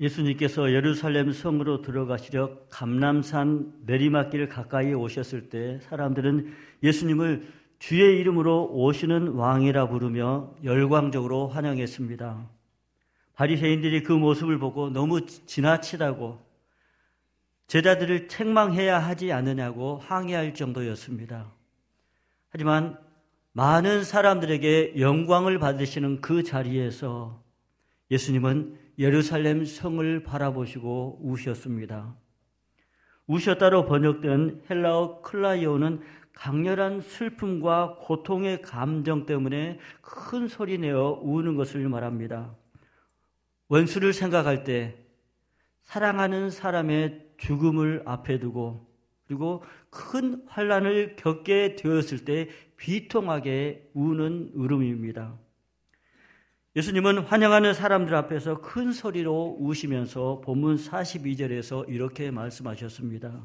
예수님께서 예루살렘 성으로 들어가시려 감남산 내리막길 가까이 오셨을 때 사람들은 예수님을 주의 이름으로 오시는 왕이라 부르며 열광적으로 환영했습니다. 바리새인들이 그 모습을 보고 너무 지나치다고 제자들을 책망해야 하지 않느냐고 항의할 정도였습니다. 하지만 많은 사람들에게 영광을 받으시는 그 자리에서 예수님은 예루살렘 성을 바라보시고 우셨습니다. 우셨다로 번역된 헬라어 클라이오는 강렬한 슬픔과 고통의 감정 때문에 큰 소리 내어 우는 것을 말합니다. 원수를 생각할 때 사랑하는 사람의 죽음을 앞에 두고 그리고 큰 환란을 겪게 되었을 때 비통하게 우는 울음입니다. 예수님은 환영하는 사람들 앞에서 큰 소리로 우시면서 본문 42절에서 이렇게 말씀하셨습니다.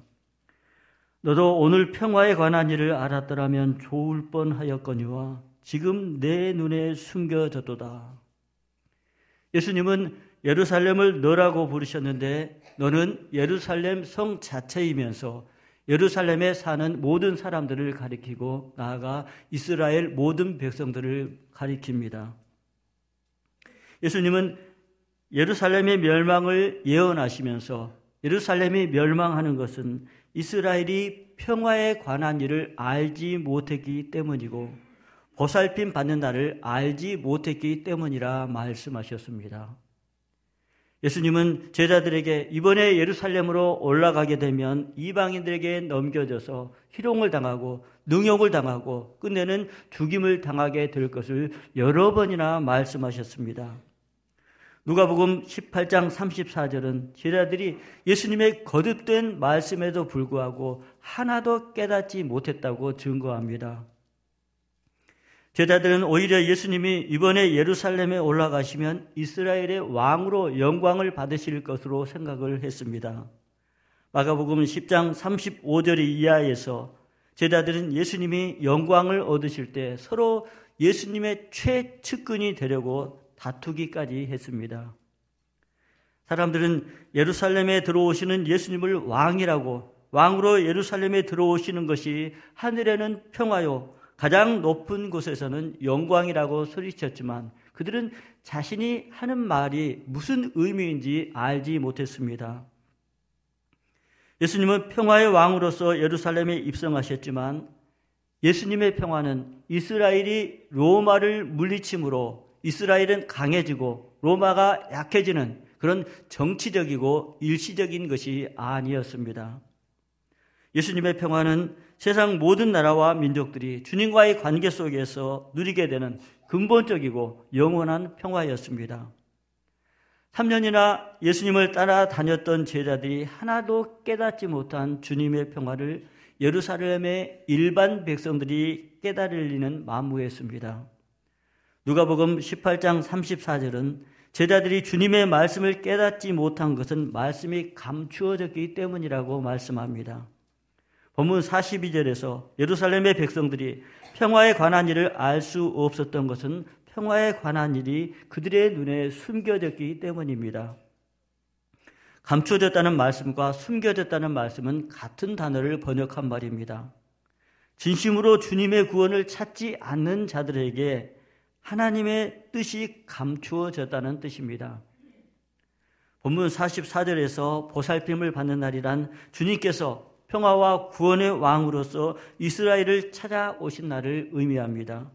너도 오늘 평화에 관한 일을 알았더라면 좋을 뻔 하였거니와 지금 내 눈에 숨겨졌도다. 예수님은 예루살렘을 너라고 부르셨는데 너는 예루살렘 성 자체이면서 예루살렘에 사는 모든 사람들을 가리키고 나아가 이스라엘 모든 백성들을 가리킵니다. 예수님은 예루살렘의 멸망을 예언하시면서 예루살렘이 멸망하는 것은 이스라엘이 평화에 관한 일을 알지 못했기 때문이고 보살핌 받는 날을 알지 못했기 때문이라 말씀하셨습니다. 예수님은 제자들에게 이번에 예루살렘으로 올라가게 되면 이방인들에게 넘겨져서 희롱을 당하고 능욕을 당하고 끝내는 죽임을 당하게 될 것을 여러 번이나 말씀하셨습니다. 누가복음 18장 34절은 제자들이 예수님의 거듭된 말씀에도 불구하고 하나도 깨닫지 못했다고 증거합니다. 제자들은 오히려 예수님이 이번에 예루살렘에 올라가시면 이스라엘의 왕으로 영광을 받으실 것으로 생각을 했습니다. 마가복음 10장 35절 이하에서 제자들은 예수님이 영광을 얻으실 때 서로 예수님의 최측근이 되려고 다투기까지 했습니다. 사람들은 예루살렘에 들어오시는 예수님을 왕이라고 왕으로 예루살렘에 들어오시는 것이 하늘에는 평화요 가장 높은 곳에서는 영광이라고 소리쳤지만 그들은 자신이 하는 말이 무슨 의미인지 알지 못했습니다. 예수님은 평화의 왕으로서 예루살렘에 입성하셨지만 예수님의 평화는 이스라엘이 로마를 물리침으로 이스라엘은 강해지고 로마가 약해지는 그런 정치적이고 일시적인 것이 아니었습니다. 예수님의 평화는 세상 모든 나라와 민족들이 주님과의 관계 속에서 누리게 되는 근본적이고 영원한 평화였습니다. 3년이나 예수님을 따라다녔던 제자들이 하나도 깨닫지 못한 주님의 평화를 예루살렘의 일반 백성들이 깨달으리는 만무했습니다. 누가복음 18장 34절은 제자들이 주님의 말씀을 깨닫지 못한 것은 말씀이 감추어졌기 때문이라고 말씀합니다. 본문 42절에서 예루살렘의 백성들이 평화에 관한 일을 알 수 없었던 것은 평화에 관한 일이 그들의 눈에 숨겨졌기 때문입니다. 감춰졌다는 말씀과 숨겨졌다는 말씀은 같은 단어를 번역한 말입니다. 진심으로 주님의 구원을 찾지 않는 자들에게 하나님의 뜻이 감추어졌다는 뜻입니다. 본문 44절에서 보살핌을 받는 날이란 주님께서 평화와 구원의 왕으로서 이스라엘을 찾아오신 날을 의미합니다.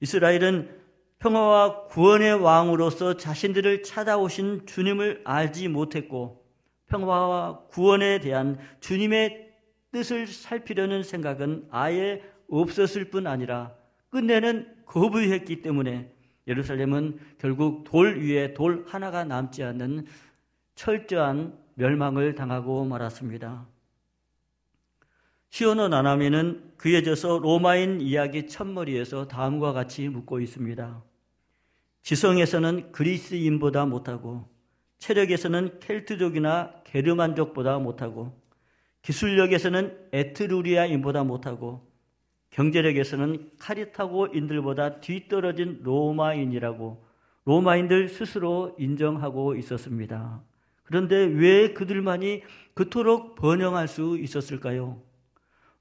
이스라엘은 평화와 구원의 왕으로서 자신들을 찾아오신 주님을 알지 못했고 평화와 구원에 대한 주님의 뜻을 살피려는 생각은 아예 없었을 뿐 아니라 끝내는 거부했기 때문에 예루살렘은 결국 돌 위에 돌 하나가 남지 않는 철저한 멸망을 당하고 말았습니다. 시오노 나나미는 그에 져서 로마인 이야기 첫머리에서 다음과 같이 묻고 있습니다. 지성에서는 그리스인보다 못하고 체력에서는 켈트족이나 게르만족보다 못하고 기술력에서는 에트루리아인보다 못하고 경제력에서는 카리타고인들보다 뒤떨어진 로마인이라고 로마인들 스스로 인정하고 있었습니다. 그런데 왜 그들만이 그토록 번영할 수 있었을까요?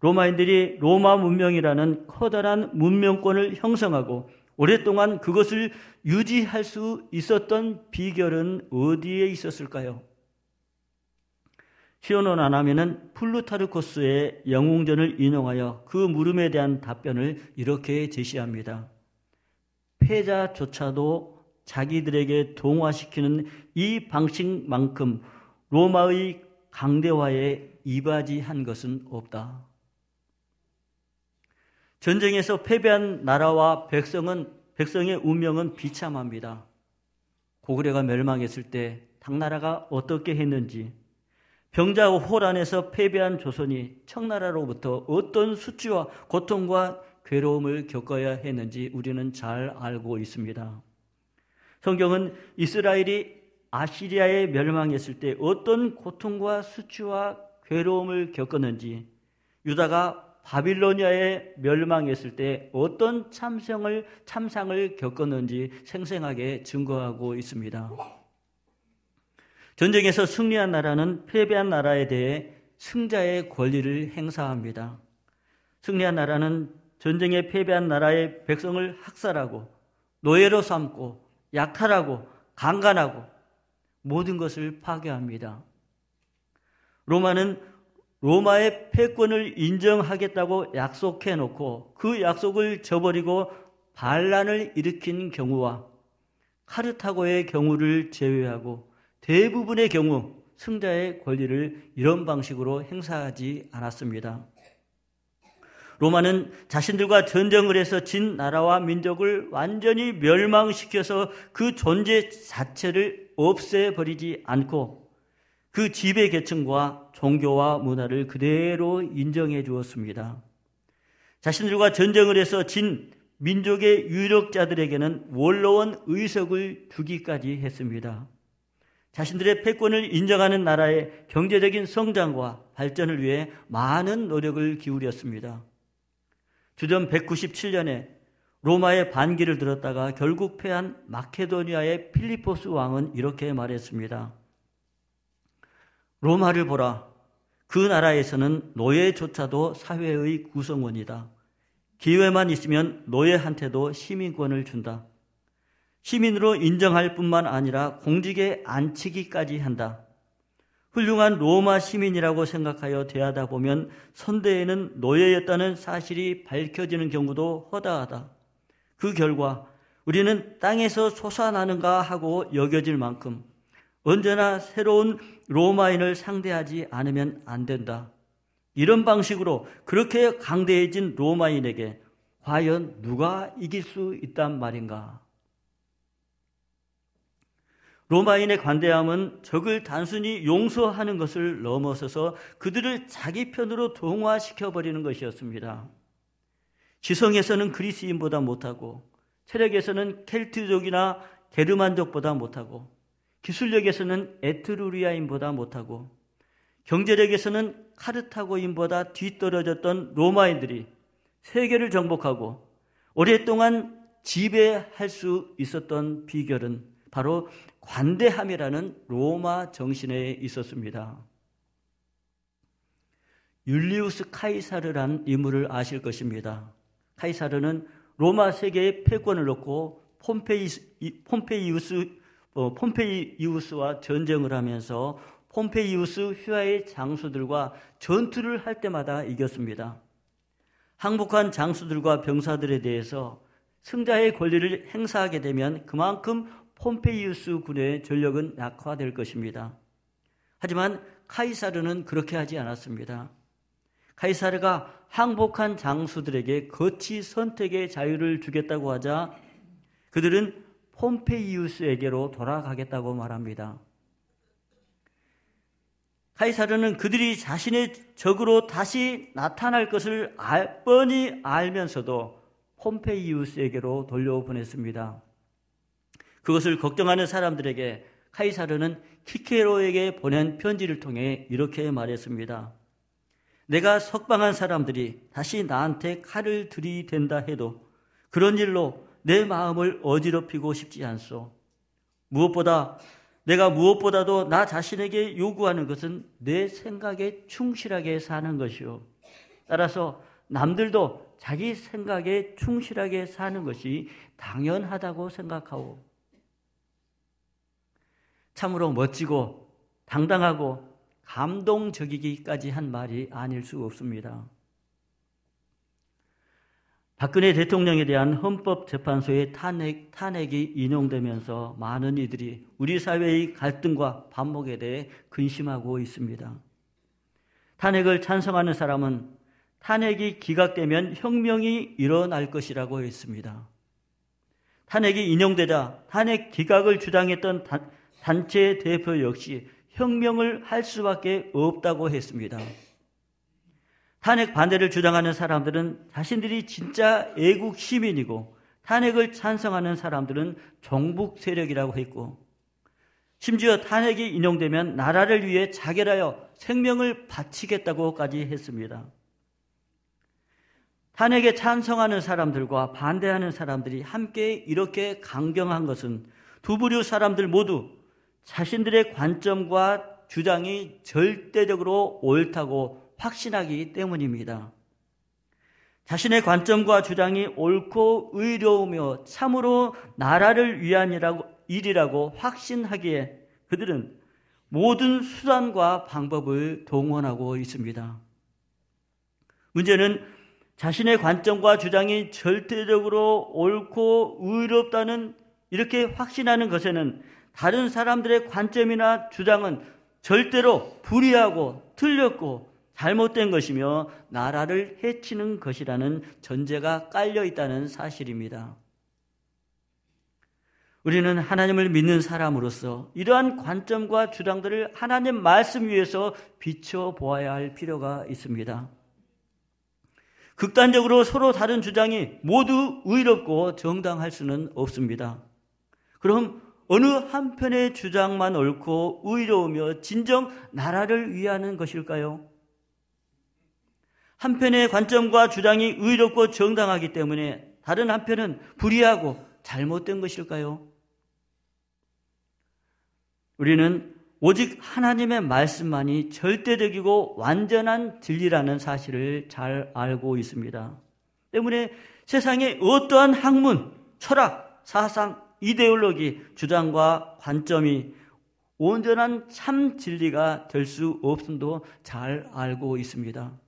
로마인들이 로마 문명이라는 커다란 문명권을 형성하고 오랫동안 그것을 유지할 수 있었던 비결은 어디에 있었을까요? 시온원 아나면은 플루타르코스의 영웅전을 인용하여 그 물음에 대한 답변을 이렇게 제시합니다. 패자조차도 자기들에게 동화시키는 이 방식만큼 로마의 강대화에 이바지한 것은 없다. 전쟁에서 패배한 나라와 백성은 백성의 운명은 비참합니다. 고구려가 멸망했을 때 당나라가 어떻게 했는지 병자 호란에서 패배한 조선이 청나라로부터 어떤 수치와 고통과 괴로움을 겪어야 했는지 우리는 잘 알고 있습니다. 성경은 이스라엘이 아시리아에 멸망했을 때 어떤 고통과 수치와 괴로움을 겪었는지 유다가 바빌로니아에 멸망했을 때 어떤 참상을 참상을 겪었는지 생생하게 증거하고 있습니다. 전쟁에서 승리한 나라는 패배한 나라에 대해 승자의 권리를 행사합니다. 승리한 나라는 전쟁에 패배한 나라의 백성을 학살하고 노예로 삼고 약탈하고 강간하고 모든 것을 파괴합니다. 로마는 로마의 패권을 인정하겠다고 약속해 놓고 그 약속을 저버리고 반란을 일으킨 경우와 카르타고의 경우를 제외하고 대부분의 경우 승자의 권리를 이런 방식으로 행사하지 않았습니다. 로마는 자신들과 전쟁을 해서 진 나라와 민족을 완전히 멸망시켜서 그 존재 자체를 없애버리지 않고 그 지배 계층과 종교와 문화를 그대로 인정해 주었습니다. 자신들과 전쟁을 해서 진 민족의 유력자들에게는 원로원 의석을 주기까지 했습니다. 자신들의 패권을 인정하는 나라의 경제적인 성장과 발전을 위해 많은 노력을 기울였습니다. 주전 197년에 로마의 반기를 들었다가 결국 패한 마케도니아의 필리포스 왕은 이렇게 말했습니다. 로마를 보라. 그 나라에서는 노예조차도 사회의 구성원이다. 기회만 있으면 노예한테도 시민권을 준다. 시민으로 인정할 뿐만 아니라 공직에 앉히기까지 한다. 훌륭한 로마 시민이라고 생각하여 대하다 보면 선대에는 노예였다는 사실이 밝혀지는 경우도 허다하다. 그 결과 우리는 땅에서 솟아나는가 하고 여겨질 만큼 언제나 새로운 로마인을 상대하지 않으면 안 된다. 이런 방식으로 그렇게 강대해진 로마인에게 과연 누가 이길 수 있단 말인가? 로마인의 관대함은 적을 단순히 용서하는 것을 넘어서서 그들을 자기 편으로 동화시켜 버리는 것이었습니다. 지성에서는 그리스인보다 못하고 체력에서는 켈트족이나 게르만족보다 못하고 기술력에서는 에트루리아인보다 못하고 경제력에서는 카르타고인보다 뒤떨어졌던 로마인들이 세계를 정복하고 오랫동안 지배할 수 있었던 비결은 바로 관대함이라는 로마 정신에 있었습니다. 율리우스 카이사르란 인물을 아실 것입니다. 카이사르는 로마 세계의 패권을 놓고 폼페이우스 어, 폼페이우스와 전쟁을 하면서 폼페이우스 휘하의 장수들과 전투를 할 때마다 이겼습니다. 항복한 장수들과 병사들에 대해서 승자의 권리를 행사하게 되면 그만큼 폼페이우스 군의 전력은 약화될 것입니다. 하지만 카이사르는 그렇게 하지 않았습니다. 카이사르가 항복한 장수들에게 거치 선택의 자유를 주겠다고 하자 그들은 폼페이우스에게로 돌아가겠다고 말합니다. 카이사르는 그들이 자신의 적으로 다시 나타날 것을 알, 뻔히 알면서도 폼페이우스에게로 돌려보냈습니다. 그것을 걱정하는 사람들에게 카이사르는 키케로에게 보낸 편지를 통해 이렇게 말했습니다. 내가 석방한 사람들이 다시 나한테 칼을 들이댄다 해도 그런 일로 내 마음을 어지럽히고 싶지 않소. 무엇보다 내가 무엇보다도 나 자신에게 요구하는 것은 내 생각에 충실하게 사는 것이요. 따라서 남들도 자기 생각에 충실하게 사는 것이 당연하다고 생각하고 참으로 멋지고 당당하고 감동적이기까지 한 말이 아닐 수 없습니다. 박근혜 대통령에 대한 헌법재판소의 탄핵, 탄핵이 인용되면서 많은 이들이 우리 사회의 갈등과 반목에 대해 근심하고 있습니다. 탄핵을 찬성하는 사람은 탄핵이 기각되면 혁명이 일어날 것이라고 했습니다. 탄핵이 인용되자 탄핵 기각을 주장했던 단체 대표 역시 혁명을 할 수밖에 없다고 했습니다. 탄핵 반대를 주장하는 사람들은 자신들이 진짜 애국 시민이고 탄핵을 찬성하는 사람들은 종북 세력이라고 했고 심지어 탄핵이 인용되면 나라를 위해 자결하여 생명을 바치겠다고까지 했습니다. 탄핵에 찬성하는 사람들과 반대하는 사람들이 함께 이렇게 강경한 것은 두 부류 사람들 모두 자신들의 관점과 주장이 절대적으로 옳다고 확신하기 때문입니다. 자신의 관점과 주장이 옳고 의로우며 참으로 나라를 위한 일이라고 확신하기에 그들은 모든 수단과 방법을 동원하고 있습니다. 문제는 자신의 관점과 주장이 절대적으로 옳고 의롭다는 이렇게 확신하는 것에는 다른 사람들의 관점이나 주장은 절대로 불의하고 틀렸고 잘못된 것이며 나라를 해치는 것이라는 전제가 깔려 있다는 사실입니다. 우리는 하나님을 믿는 사람으로서 이러한 관점과 주장들을 하나님 말씀 위에서 비춰 보아야 할 필요가 있습니다. 극단적으로 서로 다른 주장이 모두 의롭고 정당할 수는 없습니다. 그럼 어느 한편의 주장만 옳고 의로우며 진정 나라를 위하는 것일까요? 한편의 관점과 주장이 의롭고 정당하기 때문에 다른 한편은 불의하고 잘못된 것일까요? 우리는 오직 하나님의 말씀만이 절대적이고 완전한 진리라는 사실을 잘 알고 있습니다. 때문에 세상의 어떠한 학문, 철학, 사상, 이데올로기, 주장과 관점이 온전한 참 진리가 될 수 없음도 잘 알고 있습니다.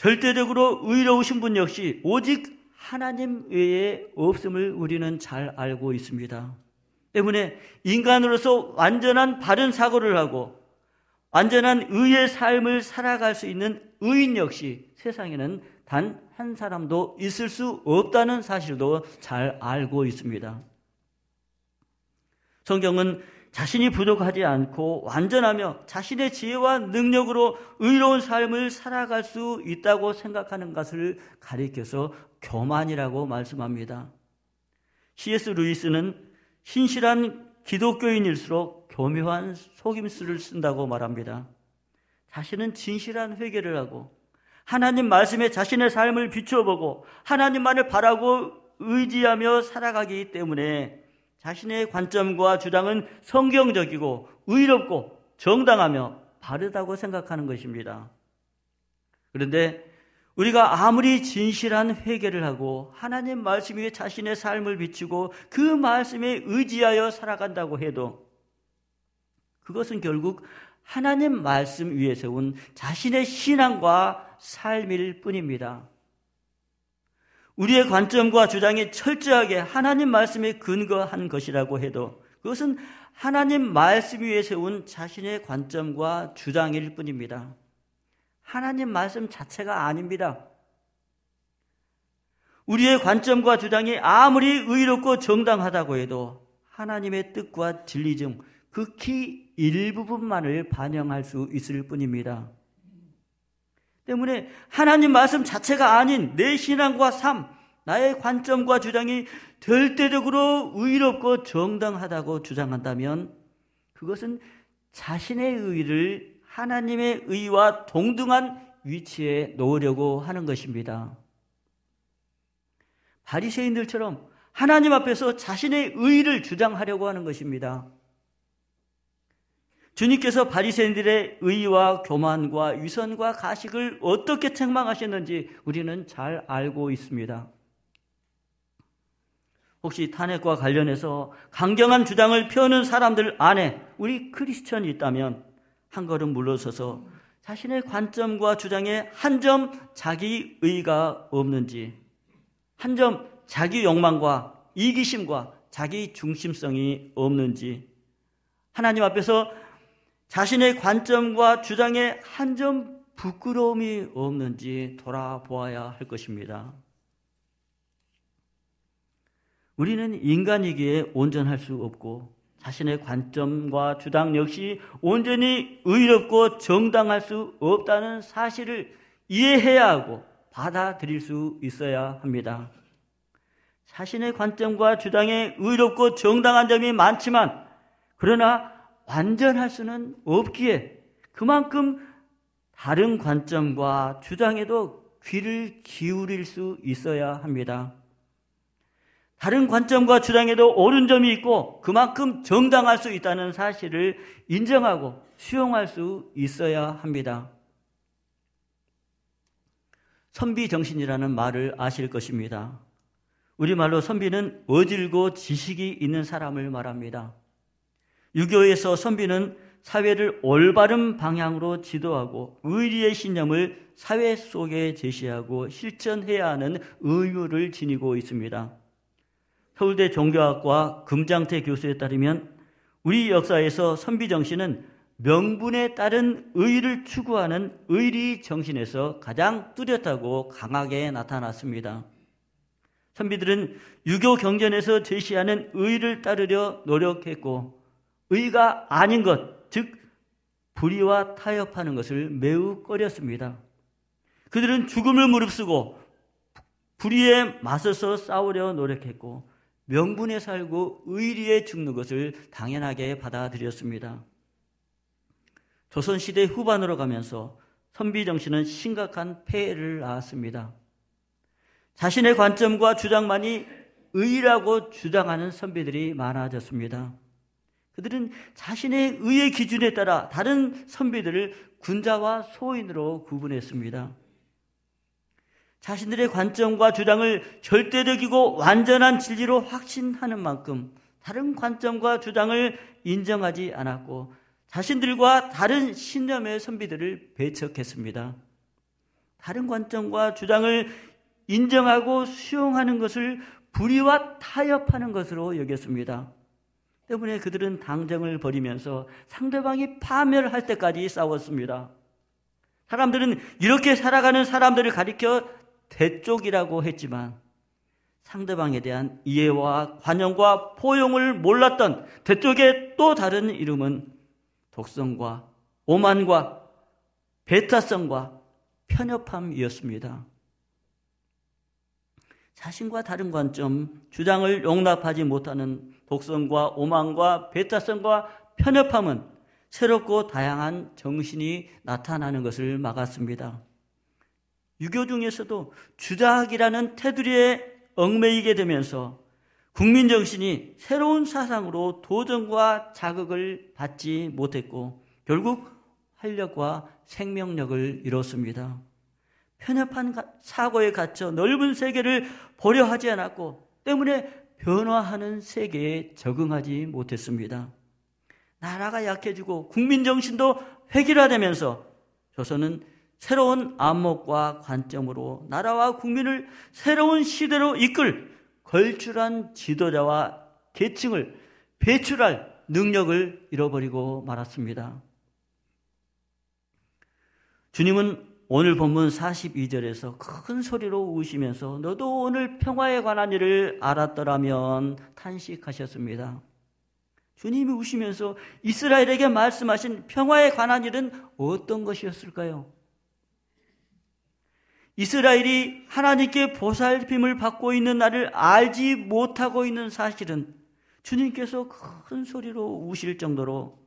절대적으로 의로우신 분 역시 오직 하나님 외에 없음을 우리는 잘 알고 있습니다. 때문에 인간으로서 완전한 바른 사고를 하고 완전한 의의 삶을 살아갈 수 있는 의인 역시 세상에는 단 한 사람도 있을 수 없다는 사실도 잘 알고 있습니다. 성경은 자신이 부족하지 않고 완전하며 자신의 지혜와 능력으로 의로운 삶을 살아갈 수 있다고 생각하는 것을 가리켜서 교만이라고 말씀합니다. C.S. 루이스는 신실한 기독교인일수록 교묘한 속임수를 쓴다고 말합니다. 자신은 진실한 회개를 하고 하나님 말씀에 자신의 삶을 비춰보고 하나님만을 바라고 의지하며 살아가기 때문에 자신의 관점과 주장은 성경적이고 의롭고 정당하며 바르다고 생각하는 것입니다. 그런데 우리가 아무리 진실한 회개를 하고 하나님 말씀 위에 자신의 삶을 비추고 그 말씀에 의지하여 살아간다고 해도 그것은 결국 하나님 말씀 위에 세운 자신의 신앙과 삶일 뿐입니다. 우리의 관점과 주장이 철저하게 하나님 말씀에 근거한 것이라고 해도 그것은 하나님 말씀 위에 세운 자신의 관점과 주장일 뿐입니다. 하나님 말씀 자체가 아닙니다. 우리의 관점과 주장이 아무리 의롭고 정당하다고 해도 하나님의 뜻과 진리 중 극히 일부분만을 반영할 수 있을 뿐입니다. 때문에 하나님 말씀 자체가 아닌 내 신앙과 삶, 나의 관점과 주장이 절대적으로 의롭고 정당하다고 주장한다면 그것은 자신의 의를 하나님의 의와 동등한 위치에 놓으려고 하는 것입니다. 바리새인들처럼 하나님 앞에서 자신의 의를 주장하려고 하는 것입니다. 주님께서 바리새인들의 의와 교만과 위선과 가식을 어떻게 책망하셨는지 우리는 잘 알고 있습니다. 혹시 탄핵과 관련해서 강경한 주장을 펴는 사람들 안에 우리 크리스천이 있다면 한 걸음 물러서서 자신의 관점과 주장에 한 점 자기 의가 없는지, 한 점 자기 욕망과 이기심과 자기 중심성이 없는지, 하나님 앞에서 자신의 관점과 주장에 한 점 부끄러움이 없는지 돌아보아야 할 것입니다. 우리는 인간이기에 온전할 수 없고 자신의 관점과 주장 역시 온전히 의롭고 정당할 수 없다는 사실을 이해해야 하고 받아들일 수 있어야 합니다. 자신의 관점과 주장에 의롭고 정당한 점이 많지만 그러나 완전할 수는 없기에 그만큼 다른 관점과 주장에도 귀를 기울일 수 있어야 합니다. 다른 관점과 주장에도 옳은 점이 있고 그만큼 정당할 수 있다는 사실을 인정하고 수용할 수 있어야 합니다. 선비 정신이라는 말을 아실 것입니다. 우리말로 선비는 어질고 지식이 있는 사람을 말합니다. 유교에서 선비는 사회를 올바른 방향으로 지도하고 의리의 신념을 사회 속에 제시하고 실천해야 하는 의무를 지니고 있습니다. 서울대 종교학과 금장태 교수에 따르면 우리 역사에서 선비 정신은 명분에 따른 의를 추구하는 의리 정신에서 가장 뚜렷하고 강하게 나타났습니다. 선비들은 유교 경전에서 제시하는 의를 따르려 노력했고 의가 아닌 것, 즉 불의와 타협하는 것을 매우 꺼렸습니다. 그들은 죽음을 무릅쓰고 불의에 맞서서 싸우려 노력했고 명분에 살고 의리에 죽는 것을 당연하게 받아들였습니다. 조선시대 후반으로 가면서 선비 정신은 심각한 폐해를 낳았습니다. 자신의 관점과 주장만이 의라고 주장하는 선비들이 많아졌습니다. 그들은 자신의 의의 기준에 따라 다른 선비들을 군자와 소인으로 구분했습니다. 자신들의 관점과 주장을 절대적이고 완전한 진리로 확신하는 만큼 다른 관점과 주장을 인정하지 않았고 자신들과 다른 신념의 선비들을 배척했습니다. 다른 관점과 주장을 인정하고 수용하는 것을 불의와 타협하는 것으로 여겼습니다. 때문에 그들은 당정을 벌이면서 상대방이 파멸할 때까지 싸웠습니다. 사람들은 이렇게 살아가는 사람들을 가리켜 대쪽이라고 했지만 상대방에 대한 이해와 관용과 포용을 몰랐던 대쪽의 또 다른 이름은 독성과 오만과 배타성과 편협함이었습니다. 자신과 다른 관점, 주장을 용납하지 못하는 독성과 오만과 배타성과 편협함은 새롭고 다양한 정신이 나타나는 것을 막았습니다. 유교 중에서도 주작이라는 테두리에 얽매이게 되면서 국민 정신이 새로운 사상으로 도전과 자극을 받지 못했고 결국 활력과 생명력을 잃었습니다. 편협한 사고에 갇혀 넓은 세계를 보려 하지 않았고 때문에 변화하는 세계에 적응하지 못했습니다. 나라가 약해지고 국민 정신도 획일화되면서 조선은 새로운 안목과 관점으로 나라와 국민을 새로운 시대로 이끌 걸출한 지도자와 계층을 배출할 능력을 잃어버리고 말았습니다. 주님은 오늘 본문 42절에서 큰 소리로 우시면서 너도 오늘 평화에 관한 일을 알았더라면 탄식하셨습니다. 주님이 우시면서 이스라엘에게 말씀하신 평화에 관한 일은 어떤 것이었을까요? 이스라엘이 하나님께 보살핌을 받고 있는 날을 알지 못하고 있는 사실은 주님께서 큰 소리로 우실 정도로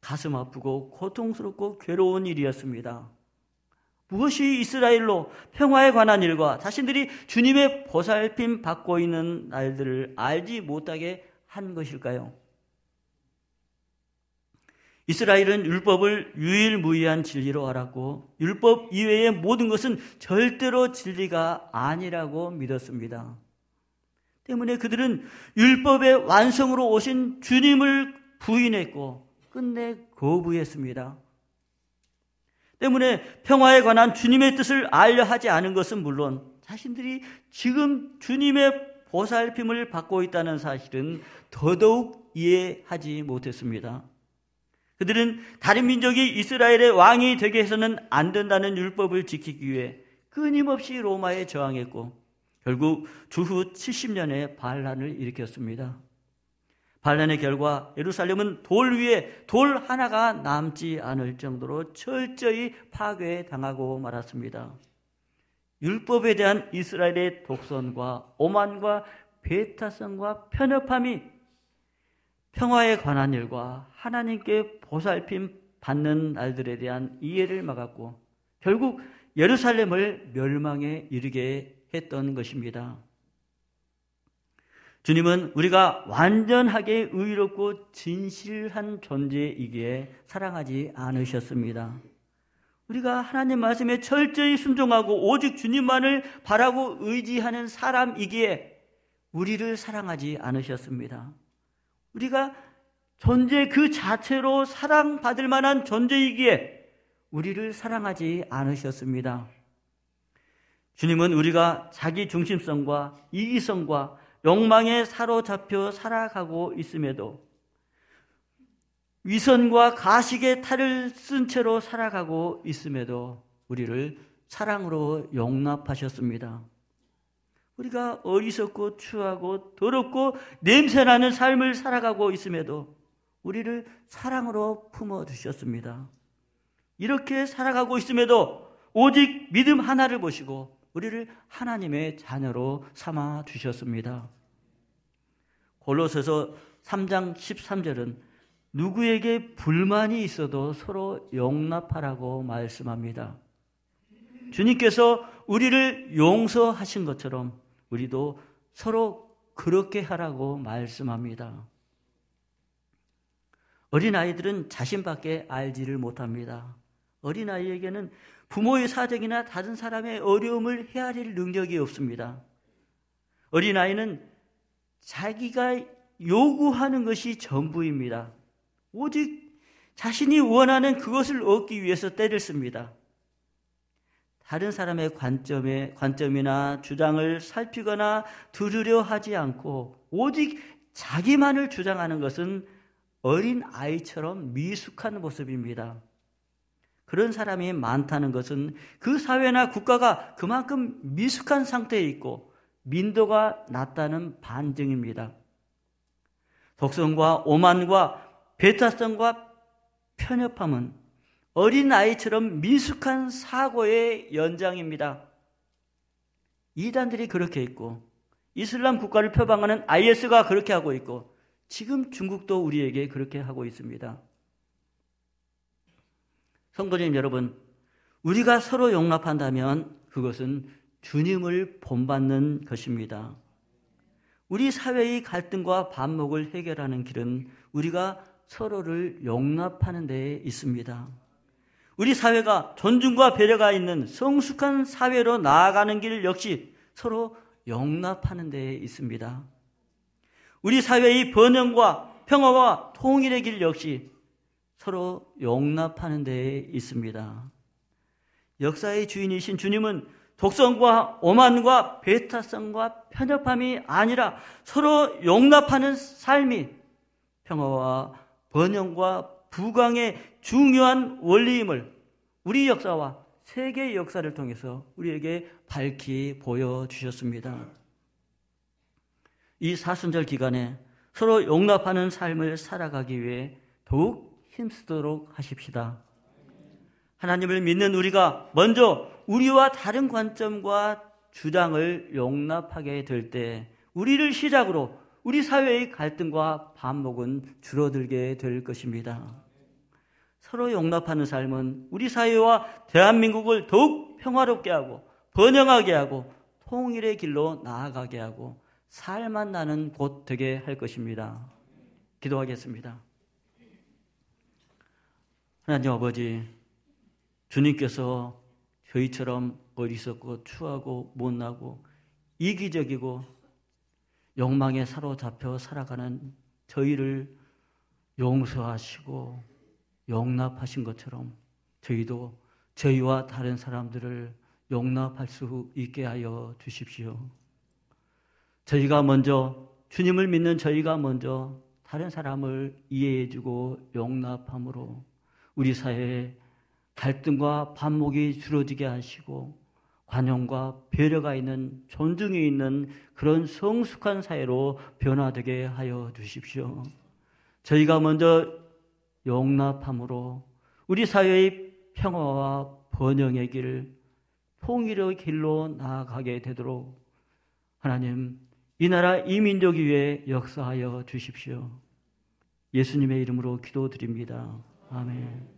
가슴 아프고 고통스럽고 괴로운 일이었습니다. 무엇이 이스라엘로 평화에 관한 일과 자신들이 주님의 보살핌 받고 있는 날들을 알지 못하게 한 것일까요? 이스라엘은 율법을 유일무이한 진리로 알았고 율법 이외의 모든 것은 절대로 진리가 아니라고 믿었습니다. 때문에 그들은 율법의 완성으로 오신 주님을 부인했고 끝내 거부했습니다. 때문에 평화에 관한 주님의 뜻을 알려 하지 않은 것은 물론 자신들이 지금 주님의 보살핌을 받고 있다는 사실은 더더욱 이해하지 못했습니다. 그들은 다른 민족이 이스라엘의 왕이 되게 해서는 안 된다는 율법을 지키기 위해 끊임없이 로마에 저항했고 결국 주후 70년에 반란을 일으켰습니다. 반란의 결과 예루살렘은 돌 위에 돌 하나가 남지 않을 정도로 철저히 파괴당하고 말았습니다. 율법에 대한 이스라엘의 독선과 오만과 배타성과 편협함이 평화에 관한 일과 하나님께 보살핌 받는 날들에 대한 이해를 막았고 결국 예루살렘을 멸망에 이르게 했던 것입니다. 주님은 우리가 완전하게 의롭고 진실한 존재이기에 사랑하지 않으셨습니다. 우리가 하나님 말씀에 철저히 순종하고 오직 주님만을 바라고 의지하는 사람이기에 우리를 사랑하지 않으셨습니다. 우리가 존재 그 자체로 사랑받을 만한 존재이기에 우리를 사랑하지 않으셨습니다. 주님은 우리가 자기 중심성과 이기성과 욕망에 사로잡혀 살아가고 있음에도 위선과 가식의 탈을 쓴 채로 살아가고 있음에도 우리를 사랑으로 용납하셨습니다. 우리가 어리석고 추하고 더럽고 냄새나는 삶을 살아가고 있음에도 우리를 사랑으로 품어주셨습니다. 이렇게 살아가고 있음에도 오직 믿음 하나를 보시고 우리를 하나님의 자녀로 삼아 주셨습니다. 골로새서 3장 13절은 누구에게 불만이 있어도 서로 용납하라고 말씀합니다. 주님께서 우리를 용서하신 것처럼 우리도 서로 그렇게 하라고 말씀합니다. 어린 아이들은 자신밖에 알지를 못합니다. 어린아이에게는 부모의 사정이나 다른 사람의 어려움을 헤아릴 능력이 없습니다. 어린아이는 자기가 요구하는 것이 전부입니다. 오직 자신이 원하는 그것을 얻기 위해서 때를 씁니다. 다른 사람의 관점에, 관점이나 주장을 살피거나 들으려 하지 않고 오직 자기만을 주장하는 것은 어린 아이처럼 미숙한 모습입니다. 그런 사람이 많다는 것은 그 사회나 국가가 그만큼 미숙한 상태에 있고 민도가 낮다는 반증입니다. 독성과 오만과 배타성과 편협함은 어린 아이처럼 미숙한 사고의 연장입니다. 이단들이 그렇게 있고 이슬람 국가를 표방하는 IS가 그렇게 하고 있고 지금 중국도 우리에게 그렇게 하고 있습니다. 성도님 여러분, 우리가 서로 용납한다면 그것은 주님을 본받는 것입니다. 우리 사회의 갈등과 반목을 해결하는 길은 우리가 서로를 용납하는 데 있습니다. 우리 사회가 존중과 배려가 있는 성숙한 사회로 나아가는 길 역시 서로 용납하는 데 있습니다. 우리 사회의 번영과 평화와 통일의 길 역시 서로 용납하는 데 있습니다. 역사의 주인이신 주님은 독성과 오만과 배타성과 편협함이 아니라 서로 용납하는 삶이 평화와 번영과 부강의 중요한 원리임을 우리 역사와 세계 역사를 통해서 우리에게 밝히 보여주셨습니다. 이 사순절 기간에 서로 용납하는 삶을 살아가기 위해 더욱 힘쓰도록 하십시다. 하나님을 믿는 우리가 먼저 우리와 다른 관점과 주장을 용납하게 될 때 우리를 시작으로 우리 사회의 갈등과 반목은 줄어들게 될 것입니다. 서로 용납하는 삶은 우리 사회와 대한민국을 더욱 평화롭게 하고 번영하게 하고 통일의 길로 나아가게 하고 살만 나는 곳 되게 할 것입니다. 기도하겠습니다. 하나님 아버지, 주님께서 저희처럼 어리석고 추하고 못나고 이기적이고 욕망에 사로잡혀 살아가는 저희를 용서하시고 용납하신 것처럼 저희도 저희와 다른 사람들을 용납할 수 있게 하여 주십시오. 저희가 먼저 주님을 믿는 저희가 먼저 다른 사람을 이해해주고 용납함으로 우리 사회에 갈등과 반목이 줄어지게 하시고 관용과 배려가 있는 존중이 있는 그런 성숙한 사회로 변화되게 하여 주십시오. 저희가 먼저 용납함으로 우리 사회의 평화와 번영의 길, 통일의 길로 나아가게 되도록 하나님 이 나라 이 민족 위에 역사하여 주십시오. 예수님의 이름으로 기도드립니다. 아멘.